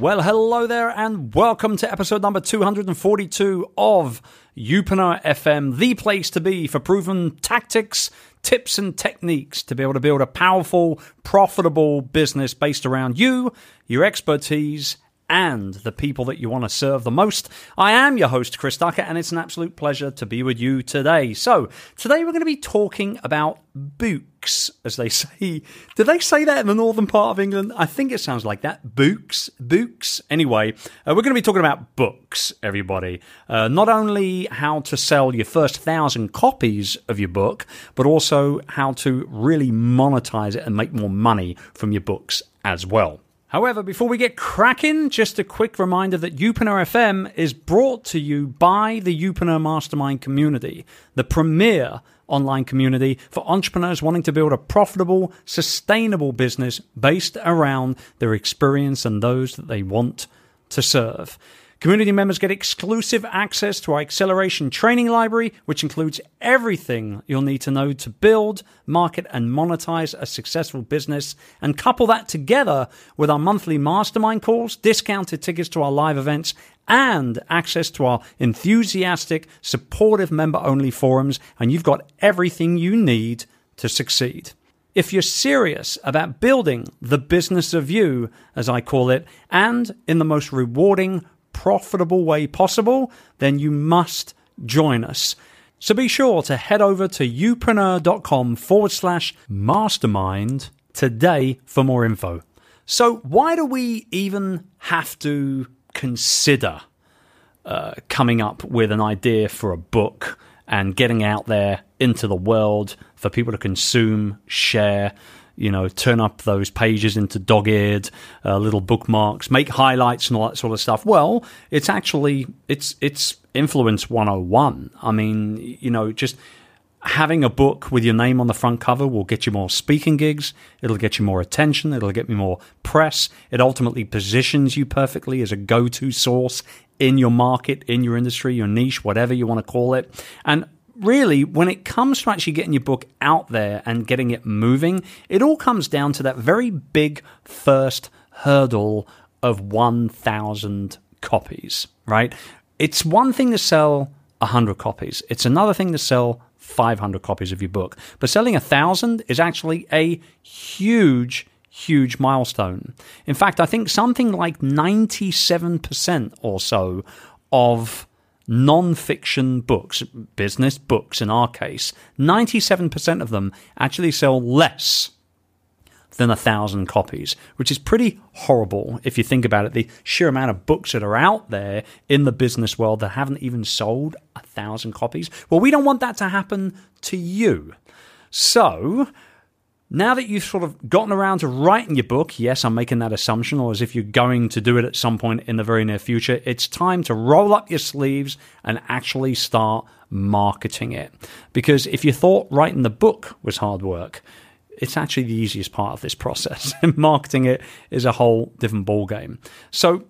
Well, hello there, and welcome to episode number 242 of Youpreneur FM, the place to be for proven tactics, tips, and techniques to be able to build a powerful, profitable business based around you, your expertise, and the people that you want to serve the most. I am your host, Chris Ducker, and it's an absolute pleasure to be with you today. So, today we're going to be talking about books, as they say. Do they say that in the northern part of England? I think it sounds like that. Books, books. Anyway, uh, we're going to be talking about books, everybody. Uh, not only how to sell your first thousand copies of your book, but also how to really monetize it and make more money from your books as well. However, before we get cracking, just a quick reminder that Youpreneur FM is brought to you by the Youpreneur Mastermind community, the premier online community for entrepreneurs wanting to build a profitable, sustainable business based around their experience and those that they want to serve. Community members get exclusive access to our acceleration training library, which includes everything you'll need to know to build, market, and monetize a successful business. And couple that together with our monthly mastermind calls, discounted tickets to our live events, and access to our enthusiastic, supportive member only forums. And you've got everything you need to succeed. If you're serious about building the business of you, as I call it, and in the most rewarding, profitable way possible, then you must join us. So be sure to head over to youpreneur.com forward slash mastermind today for more info. So, why do we even have to consider uh, coming up with an idea for a book and getting out there into the world for people to consume, share? You know, turn up those pages into dog-eared uh, little bookmarks, make highlights and all that sort of stuff. Well, it's actually it's it's influence 101. I mean, you know, just having a book with your name on the front cover will get you more speaking gigs. It'll get you more attention. It'll get you more press. It ultimately positions you perfectly as a go-to source in your market, in your industry, your niche, whatever you want to call it. And really, when it comes to actually getting your book out there and getting it moving, it all comes down to that very big first hurdle of 1,000 copies, right? It's one thing to sell 100 copies, it's another thing to sell 500 copies of your book. But selling a 1,000 is actually a huge, huge milestone. In fact, I think something like 97% or so of non-fiction books, business books in our case, 97% of them actually sell less than a thousand copies, which is pretty horrible if you think about it. The sheer amount of books that are out there in the business world that haven't even sold a thousand copies. Well, we don't want that to happen to you. So, now that you've sort of gotten around to writing your book, yes, I'm making that assumption, or as if you're going to do it at some point in the very near future, it's time to roll up your sleeves and actually start marketing it. Because if you thought writing the book was hard work, it's actually the easiest part of this process. marketing it is a whole different ballgame. So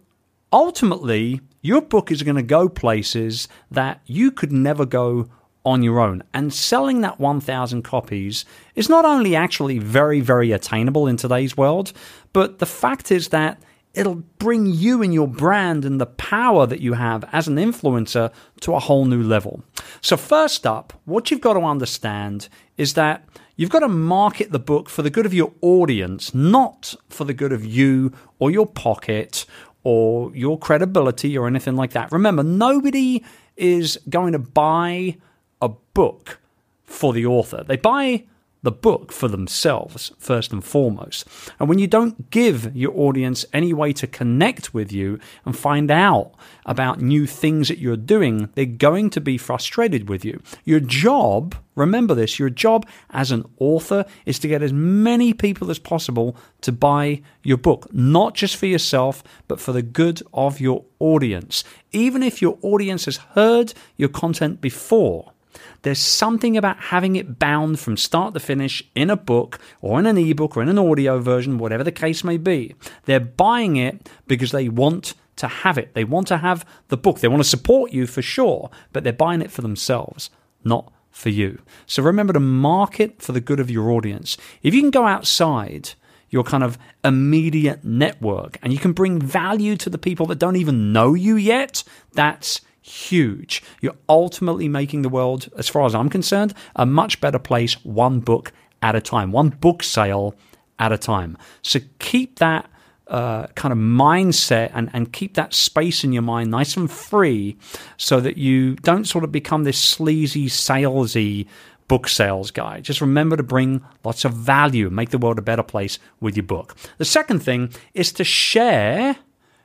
ultimately, your book is going to go places that you could never go on your own. And selling that 1,000 copies is not only actually very, very attainable in today's world, but the fact is that it'll bring you and your brand and the power that you have as an influencer to a whole new level. So, first up, what you've got to understand is that you've got to market the book for the good of your audience, not for the good of you or your pocket or your credibility or anything like that. Remember, nobody is going to buy a book for the author. They buy the book for themselves, first and foremost. And when you don't give your audience any way to connect with you and find out about new things that you're doing, they're going to be frustrated with you. Your job, remember this, your job as an author is to get as many people as possible to buy your book, not just for yourself, but for the good of your audience. Even if your audience has heard your content before, There's something about having it bound from start to finish in a book or in an ebook or in an audio version, whatever the case may be. They're buying it because they want to have it. They want to have the book. They want to support you for sure, but they're buying it for themselves, not for you. So remember to market for the good of your audience. If you can go outside your kind of immediate network and you can bring value to the people that don't even know you yet, that's huge. You're ultimately making the world, as far as I'm concerned, a much better place one book at a time, one book sale at a time. So keep that uh, kind of mindset and, and keep that space in your mind nice and free so that you don't sort of become this sleazy, salesy book sales guy. Just remember to bring lots of value, make the world a better place with your book. The second thing is to share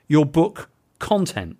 your book content.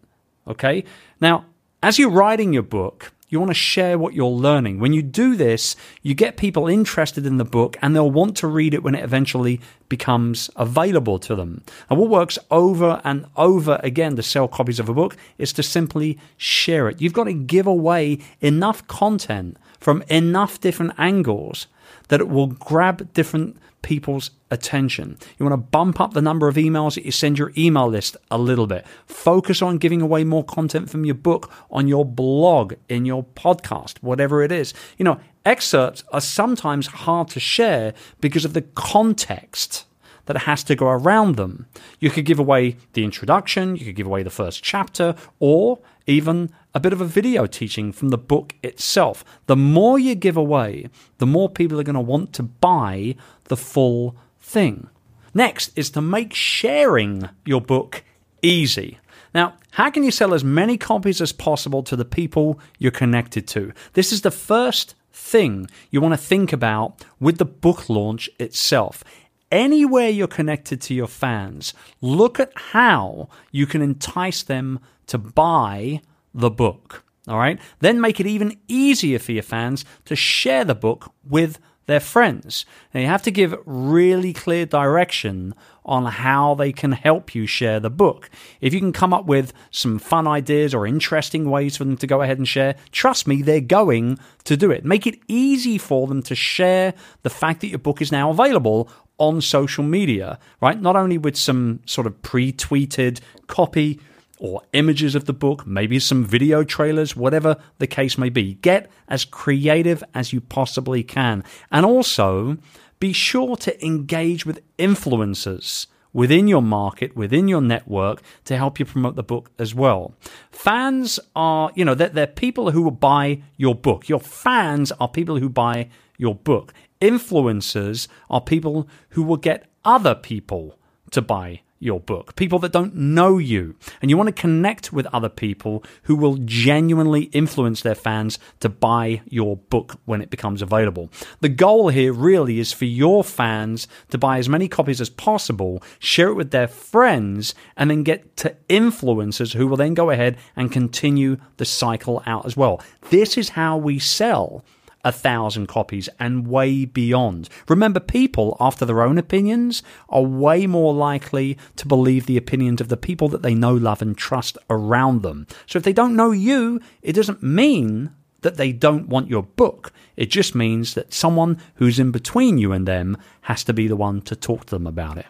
Okay? Now, as you're writing your book, you want to share what you're learning. When you do this, you get people interested in the book and they'll want to read it when it eventually becomes available to them. And what works over and over again to sell copies of a book is to simply share it. You've got to give away enough content from enough different angles that it will grab different people's attention. You want to bump up the number of emails that you send your email list a little bit. Focus on giving away more content from your book, on your blog, in your podcast, whatever it is. You know, excerpts are sometimes hard to share because of the context that has to go around them. You could give away the introduction, you could give away the first chapter, or even a bit of a video teaching from the book itself. The more you give away, the more people are going to want to buy the full thing. Next is to make sharing your book easy. Now, how can you sell as many copies as possible to the people you're connected to? This is the first thing you want to think about with the book launch itself anywhere you're connected to your fans, look at how you can entice them to buy the book. All right. Then make it even easier for your fans to share the book with their friends. Now you have to give really clear direction on how they can help you share the book. If you can come up with some fun ideas or interesting ways for them to go ahead and share, trust me, they're going to do it. Make it easy for them to share the fact that your book is now available on social media, right? Not only with some sort of pre tweeted copy or images of the book, maybe some video trailers, whatever the case may be. Get as creative as you possibly can. And also be sure to engage with influencers within your market, within your network to help you promote the book as well. Fans are, you know, they're, they're people who will buy your book. Your fans are people who buy your book. Influencers are people who will get other people to buy your book, people that don't know you. And you want to connect with other people who will genuinely influence their fans to buy your book when it becomes available. The goal here really is for your fans to buy as many copies as possible, share it with their friends, and then get to influencers who will then go ahead and continue the cycle out as well. This is how we sell a thousand copies and way beyond. Remember, people, after their own opinions, are way more likely to believe the opinions of the people that they know, love, and trust around them. So if they don't know you, it doesn't mean that they don't want your book. It just means that someone who's in between you and them has to be the one to talk to them about it.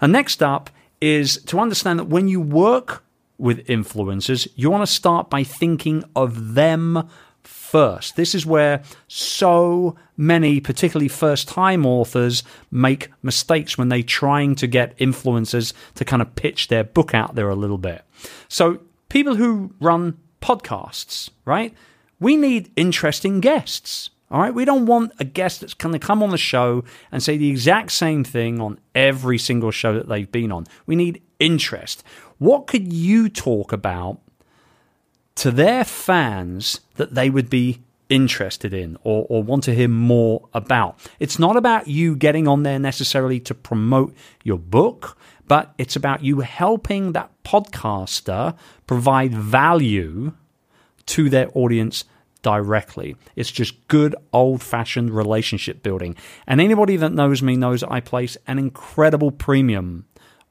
And next up is to understand that when you work with influencers, you want to start by thinking of them first. This is where so many, particularly first time authors, make mistakes when they're trying to get influencers to kind of pitch their book out there a little bit. So, people who run podcasts, right? We need interesting guests. All right, we don't want a guest that's going to come on the show and say the exact same thing on every single show that they've been on. We need interest. What could you talk about to their fans that they would be interested in or, or want to hear more about. It's not about you getting on there necessarily to promote your book, but it's about you helping that podcaster provide value to their audience directly. It's just good old fashioned relationship building. And anybody that knows me knows I place an incredible premium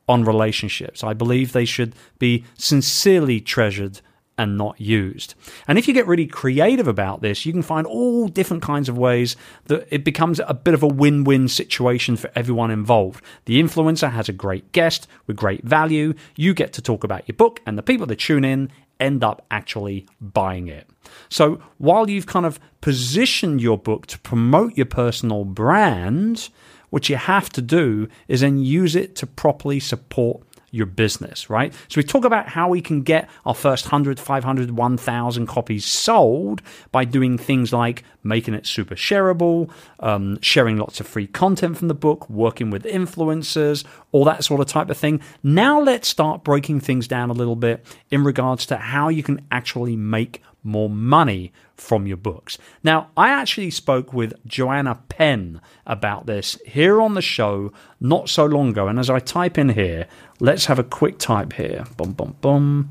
on relationships. I believe they should be sincerely treasured and not used. And if you get really creative about this, you can find all different kinds of ways that it becomes a bit of a win win situation for everyone involved. The influencer has a great guest with great value. You get to talk about your book, and the people that tune in end up actually buying it. So while you've kind of positioned your book to promote your personal brand, what you have to do is then use it to properly support your business, right? So we talk about how we can get our first 100, 500, 1000 copies sold by doing things like making it super shareable, um, sharing lots of free content from the book, working with influencers, all that sort of type of thing. Now let's start breaking things down a little bit in regards to how you can actually make more money from your books. Now, I actually spoke with Joanna Penn about this here on the show not so long ago. And as I type in here, let's have a quick type here. Boom, boom, boom.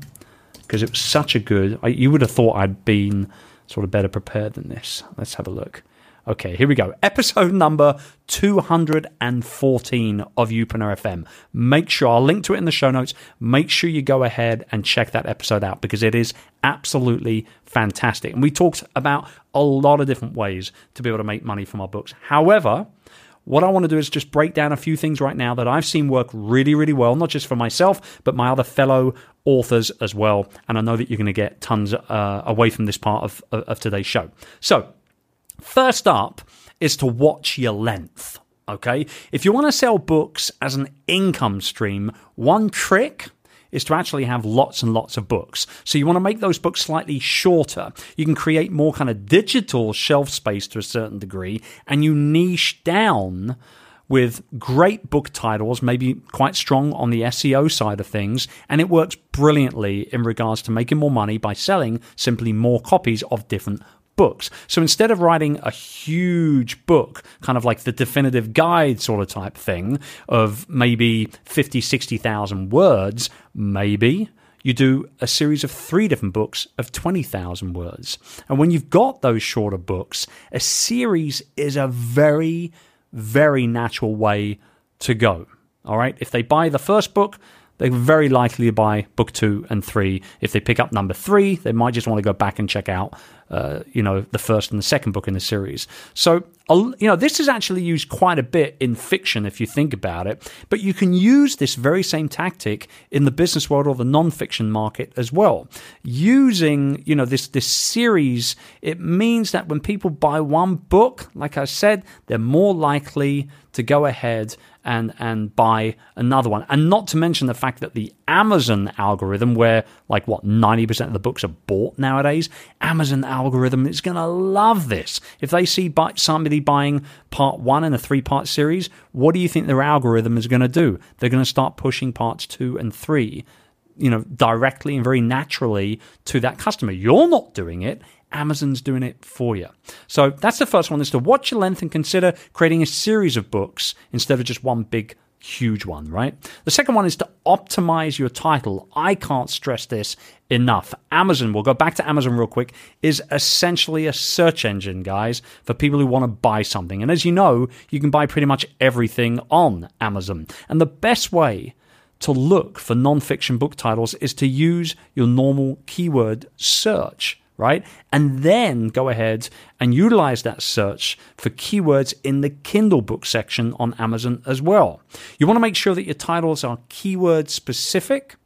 Because it was such a good, I, you would have thought I'd been sort of better prepared than this. Let's have a look. Okay, here we go. Episode number 214 of Youpreneur FM. Make sure, I'll link to it in the show notes. Make sure you go ahead and check that episode out because it is absolutely fantastic. And we talked about a lot of different ways to be able to make money from our books. However, what I want to do is just break down a few things right now that I've seen work really, really well, not just for myself, but my other fellow authors as well. And I know that you're going to get tons uh, away from this part of, of today's show. So, First up is to watch your length. Okay. If you want to sell books as an income stream, one trick is to actually have lots and lots of books. So you want to make those books slightly shorter. You can create more kind of digital shelf space to a certain degree and you niche down with great book titles, maybe quite strong on the SEO side of things, and it works brilliantly in regards to making more money by selling simply more copies of different books. So instead of writing a huge book, kind of like the definitive guide sort of type thing of maybe 50, 60,000 words, maybe you do a series of three different books of 20,000 words. And when you've got those shorter books, a series is a very, very natural way to go. All right. If they buy the first book, they're very likely to buy book two and three. If they pick up number three, they might just want to go back and check out uh, you know, the first and the second book in the series. So, you know, this is actually used quite a bit in fiction if you think about it, but you can use this very same tactic in the business world or the non-fiction market as well. Using, you know, this this series, it means that when people buy one book, like I said, they're more likely to go ahead and and buy another one. And not to mention the fact that the Amazon algorithm, where like what ninety percent of the books are bought nowadays, Amazon algorithm is going to love this. If they see somebody buying part one in a three part series, what do you think their algorithm is going to do? They're going to start pushing parts two and three you know directly and very naturally to that customer you're not doing it Amazon's doing it for you. So that's the first one is to watch your length and consider creating a series of books instead of just one big huge one, right? The second one is to optimize your title. I can't stress this enough. Amazon, we'll go back to Amazon real quick, is essentially a search engine, guys, for people who want to buy something. And as you know, you can buy pretty much everything on Amazon. And the best way to look for nonfiction book titles is to use your normal keyword search right? And then go ahead and utilize that search for keywords in the Kindle book section on Amazon as well. You want to make sure that your titles are keyword specific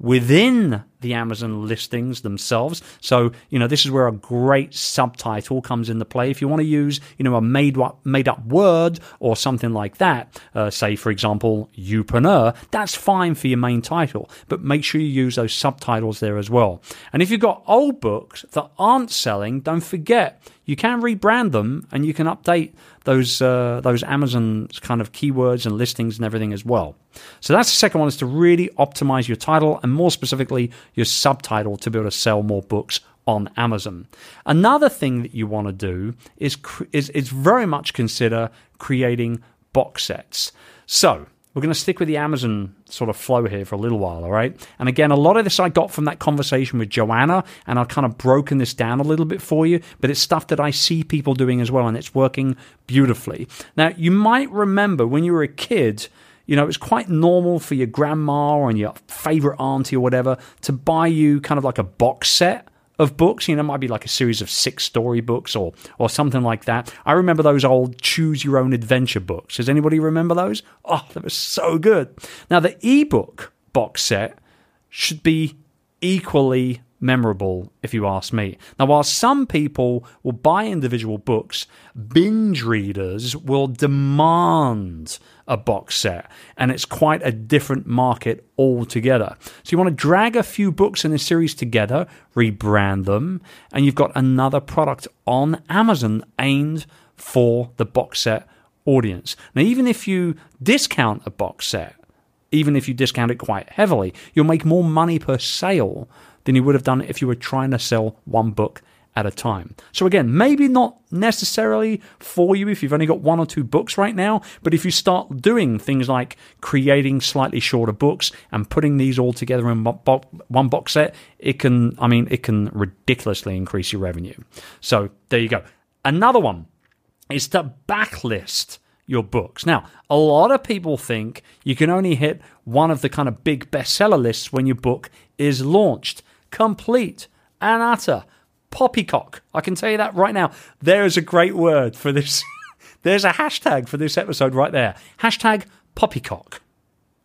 within the Amazon listings themselves. So, you know, this is where a great subtitle comes into play. If you want to use, you know, a made up, made up word or something like that, uh, say, for example, Youpreneur, that's fine for your main title, but make sure you use those subtitles there as well. And if you've got old books that aren't selling, don't forget, you can rebrand them and you can update those uh, those Amazon kind of keywords and listings and everything as well. So that's the second one is to really optimize your title and more specifically your subtitle to be able to sell more books on Amazon. Another thing that you want to do is, is, is very much consider creating box sets. So we're going to stick with the Amazon sort of flow here for a little while, all right? And again, a lot of this I got from that conversation with Joanna, and I've kind of broken this down a little bit for you, but it's stuff that I see people doing as well, and it's working beautifully. Now, you might remember when you were a kid, you know, it's quite normal for your grandma or your favorite auntie or whatever to buy you kind of like a box set of books. You know, it might be like a series of six story books or or something like that. I remember those old choose your own adventure books. Does anybody remember those? Oh, that was so good. Now the ebook box set should be equally memorable, if you ask me. Now, while some people will buy individual books, binge readers will demand a box set, and it's quite a different market altogether. So, you want to drag a few books in a series together, rebrand them, and you've got another product on Amazon aimed for the box set audience. Now, even if you discount a box set, even if you discount it quite heavily, you'll make more money per sale than you would have done if you were trying to sell one book at a time. So again, maybe not necessarily for you if you've only got one or two books right now, but if you start doing things like creating slightly shorter books and putting these all together in one box set, it can, I mean, it can ridiculously increase your revenue. So there you go. Another one is to backlist your books. Now, a lot of people think you can only hit one of the kind of big bestseller lists when your book is launched complete and utter poppycock. I can tell you that right now. There is a great word for this. There's a hashtag for this episode right there. Hashtag poppycock.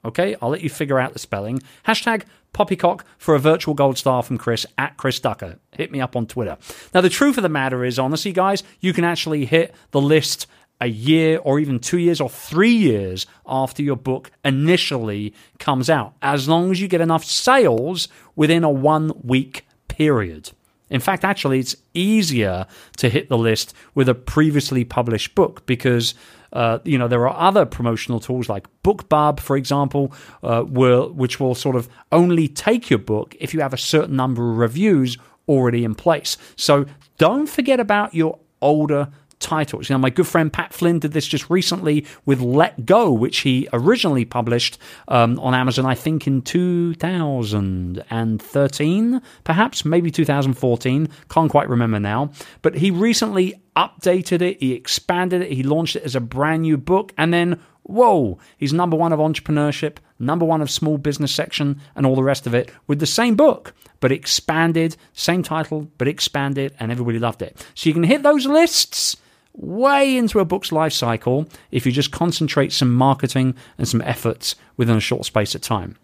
Okay, I'll let you figure out the spelling. Hashtag poppycock for a virtual gold star from Chris at Chris Ducker. Hit me up on Twitter. Now, the truth of the matter is, honestly, guys, you can actually hit the list a year or even two years or three years after your book initially comes out, as long as you get enough sales within a one week period. In fact, actually, it's easier to hit the list with a previously published book because uh, you know there are other promotional tools like BookBub, for example, uh, will, which will sort of only take your book if you have a certain number of reviews already in place. So don't forget about your older titles. Know, my good friend Pat Flynn did this just recently with Let Go, which he originally published um, on Amazon, I think in 2013, perhaps, maybe 2014. Can't quite remember now. But he recently updated it, he expanded it, he launched it as a brand new book, and then whoa, he's number one of entrepreneurship, number one of small business section, and all the rest of it with the same book, but expanded, same title, but expanded, and everybody loved it. So you can hit those lists way into a book's life cycle if you just concentrate some marketing and some efforts within a short space of time.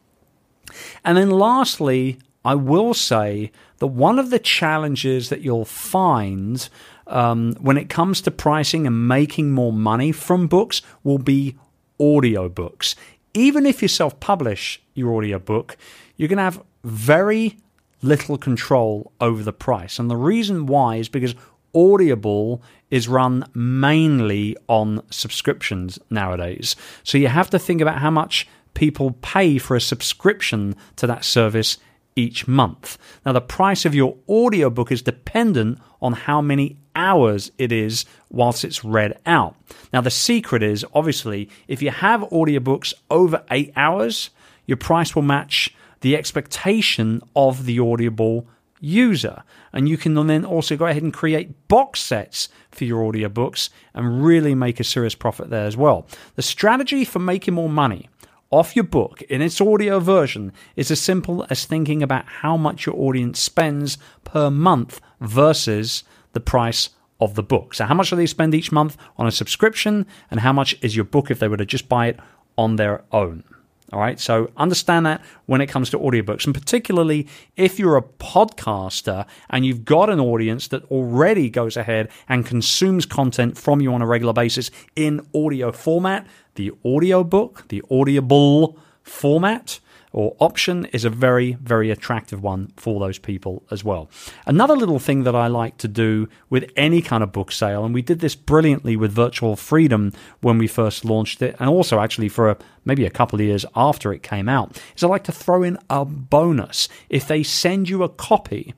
And then lastly, I will say that one of the challenges that you'll find um, when it comes to pricing and making more money from books will be audiobooks. Even if you self publish your audiobook, you're going to have very little control over the price. And the reason why is because Audible is run mainly on subscriptions nowadays. So you have to think about how much people pay for a subscription to that service each month. Now, the price of your audiobook is dependent on how many hours it is whilst it's read out. Now, the secret is obviously if you have audiobooks over eight hours, your price will match the expectation of the audible user. And you can then also go ahead and create box sets for your audiobooks and really make a serious profit there as well. The strategy for making more money off your book in its audio version is as simple as thinking about how much your audience spends per month versus the price of the book. So, how much do they spend each month on a subscription, and how much is your book if they were to just buy it on their own? All right, so understand that when it comes to audiobooks, and particularly if you're a podcaster and you've got an audience that already goes ahead and consumes content from you on a regular basis in audio format, the audiobook, the audible format or option is a very, very attractive one for those people as well. Another little thing that I like to do with any kind of book sale, and we did this brilliantly with Virtual Freedom when we first launched it, and also actually for a, maybe a couple of years after it came out, is I like to throw in a bonus. If they send you a copy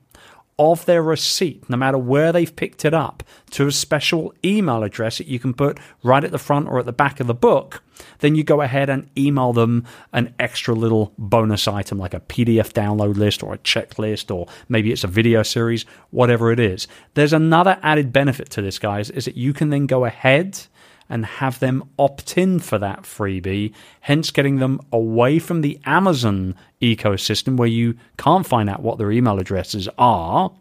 of their receipt, no matter where they've picked it up, to a special email address that you can put right at the front or at the back of the book, then you go ahead and email them an extra little bonus item like a PDF download list or a checklist or maybe it's a video series, whatever it is. There's another added benefit to this, guys, is that you can then go ahead and have them opt in for that freebie, hence getting them away from the Amazon ecosystem where you can't find out what their email addresses are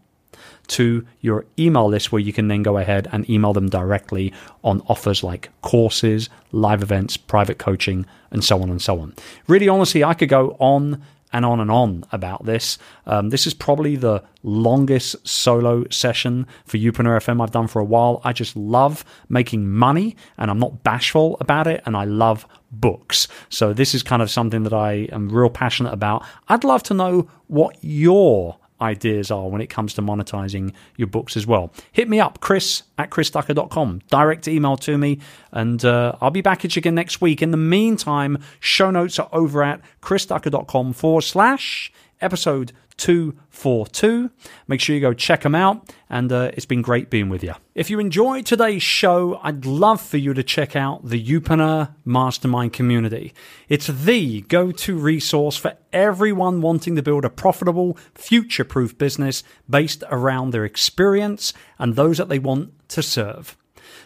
to your email list where you can then go ahead and email them directly on offers like courses, live events, private coaching, and so on and so on. Really, honestly, I could go on and on and on about this. Um, this is probably the longest solo session for Youpreneur FM I've done for a while. I just love making money and I'm not bashful about it and I love books. So this is kind of something that I am real passionate about. I'd love to know what your ideas are when it comes to monetizing your books as well. Hit me up, chris at chrisducker.com. Direct email to me, and uh, I'll be back at you again next week. In the meantime, show notes are over at chrisducker.com forward slash episode 242. Make sure you go check them out, and uh, it's been great being with you. If you enjoyed today's show, I'd love for you to check out the Youpreneur Mastermind community. It's the go to resource for everyone wanting to build a profitable, future proof business based around their experience and those that they want to serve.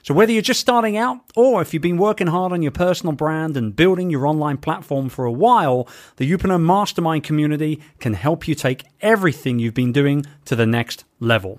So, whether you're just starting out or if you've been working hard on your personal brand and building your online platform for a while, the Youpreneur Mastermind community can help you take everything you've been doing to the next level.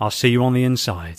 I'll see you on the inside.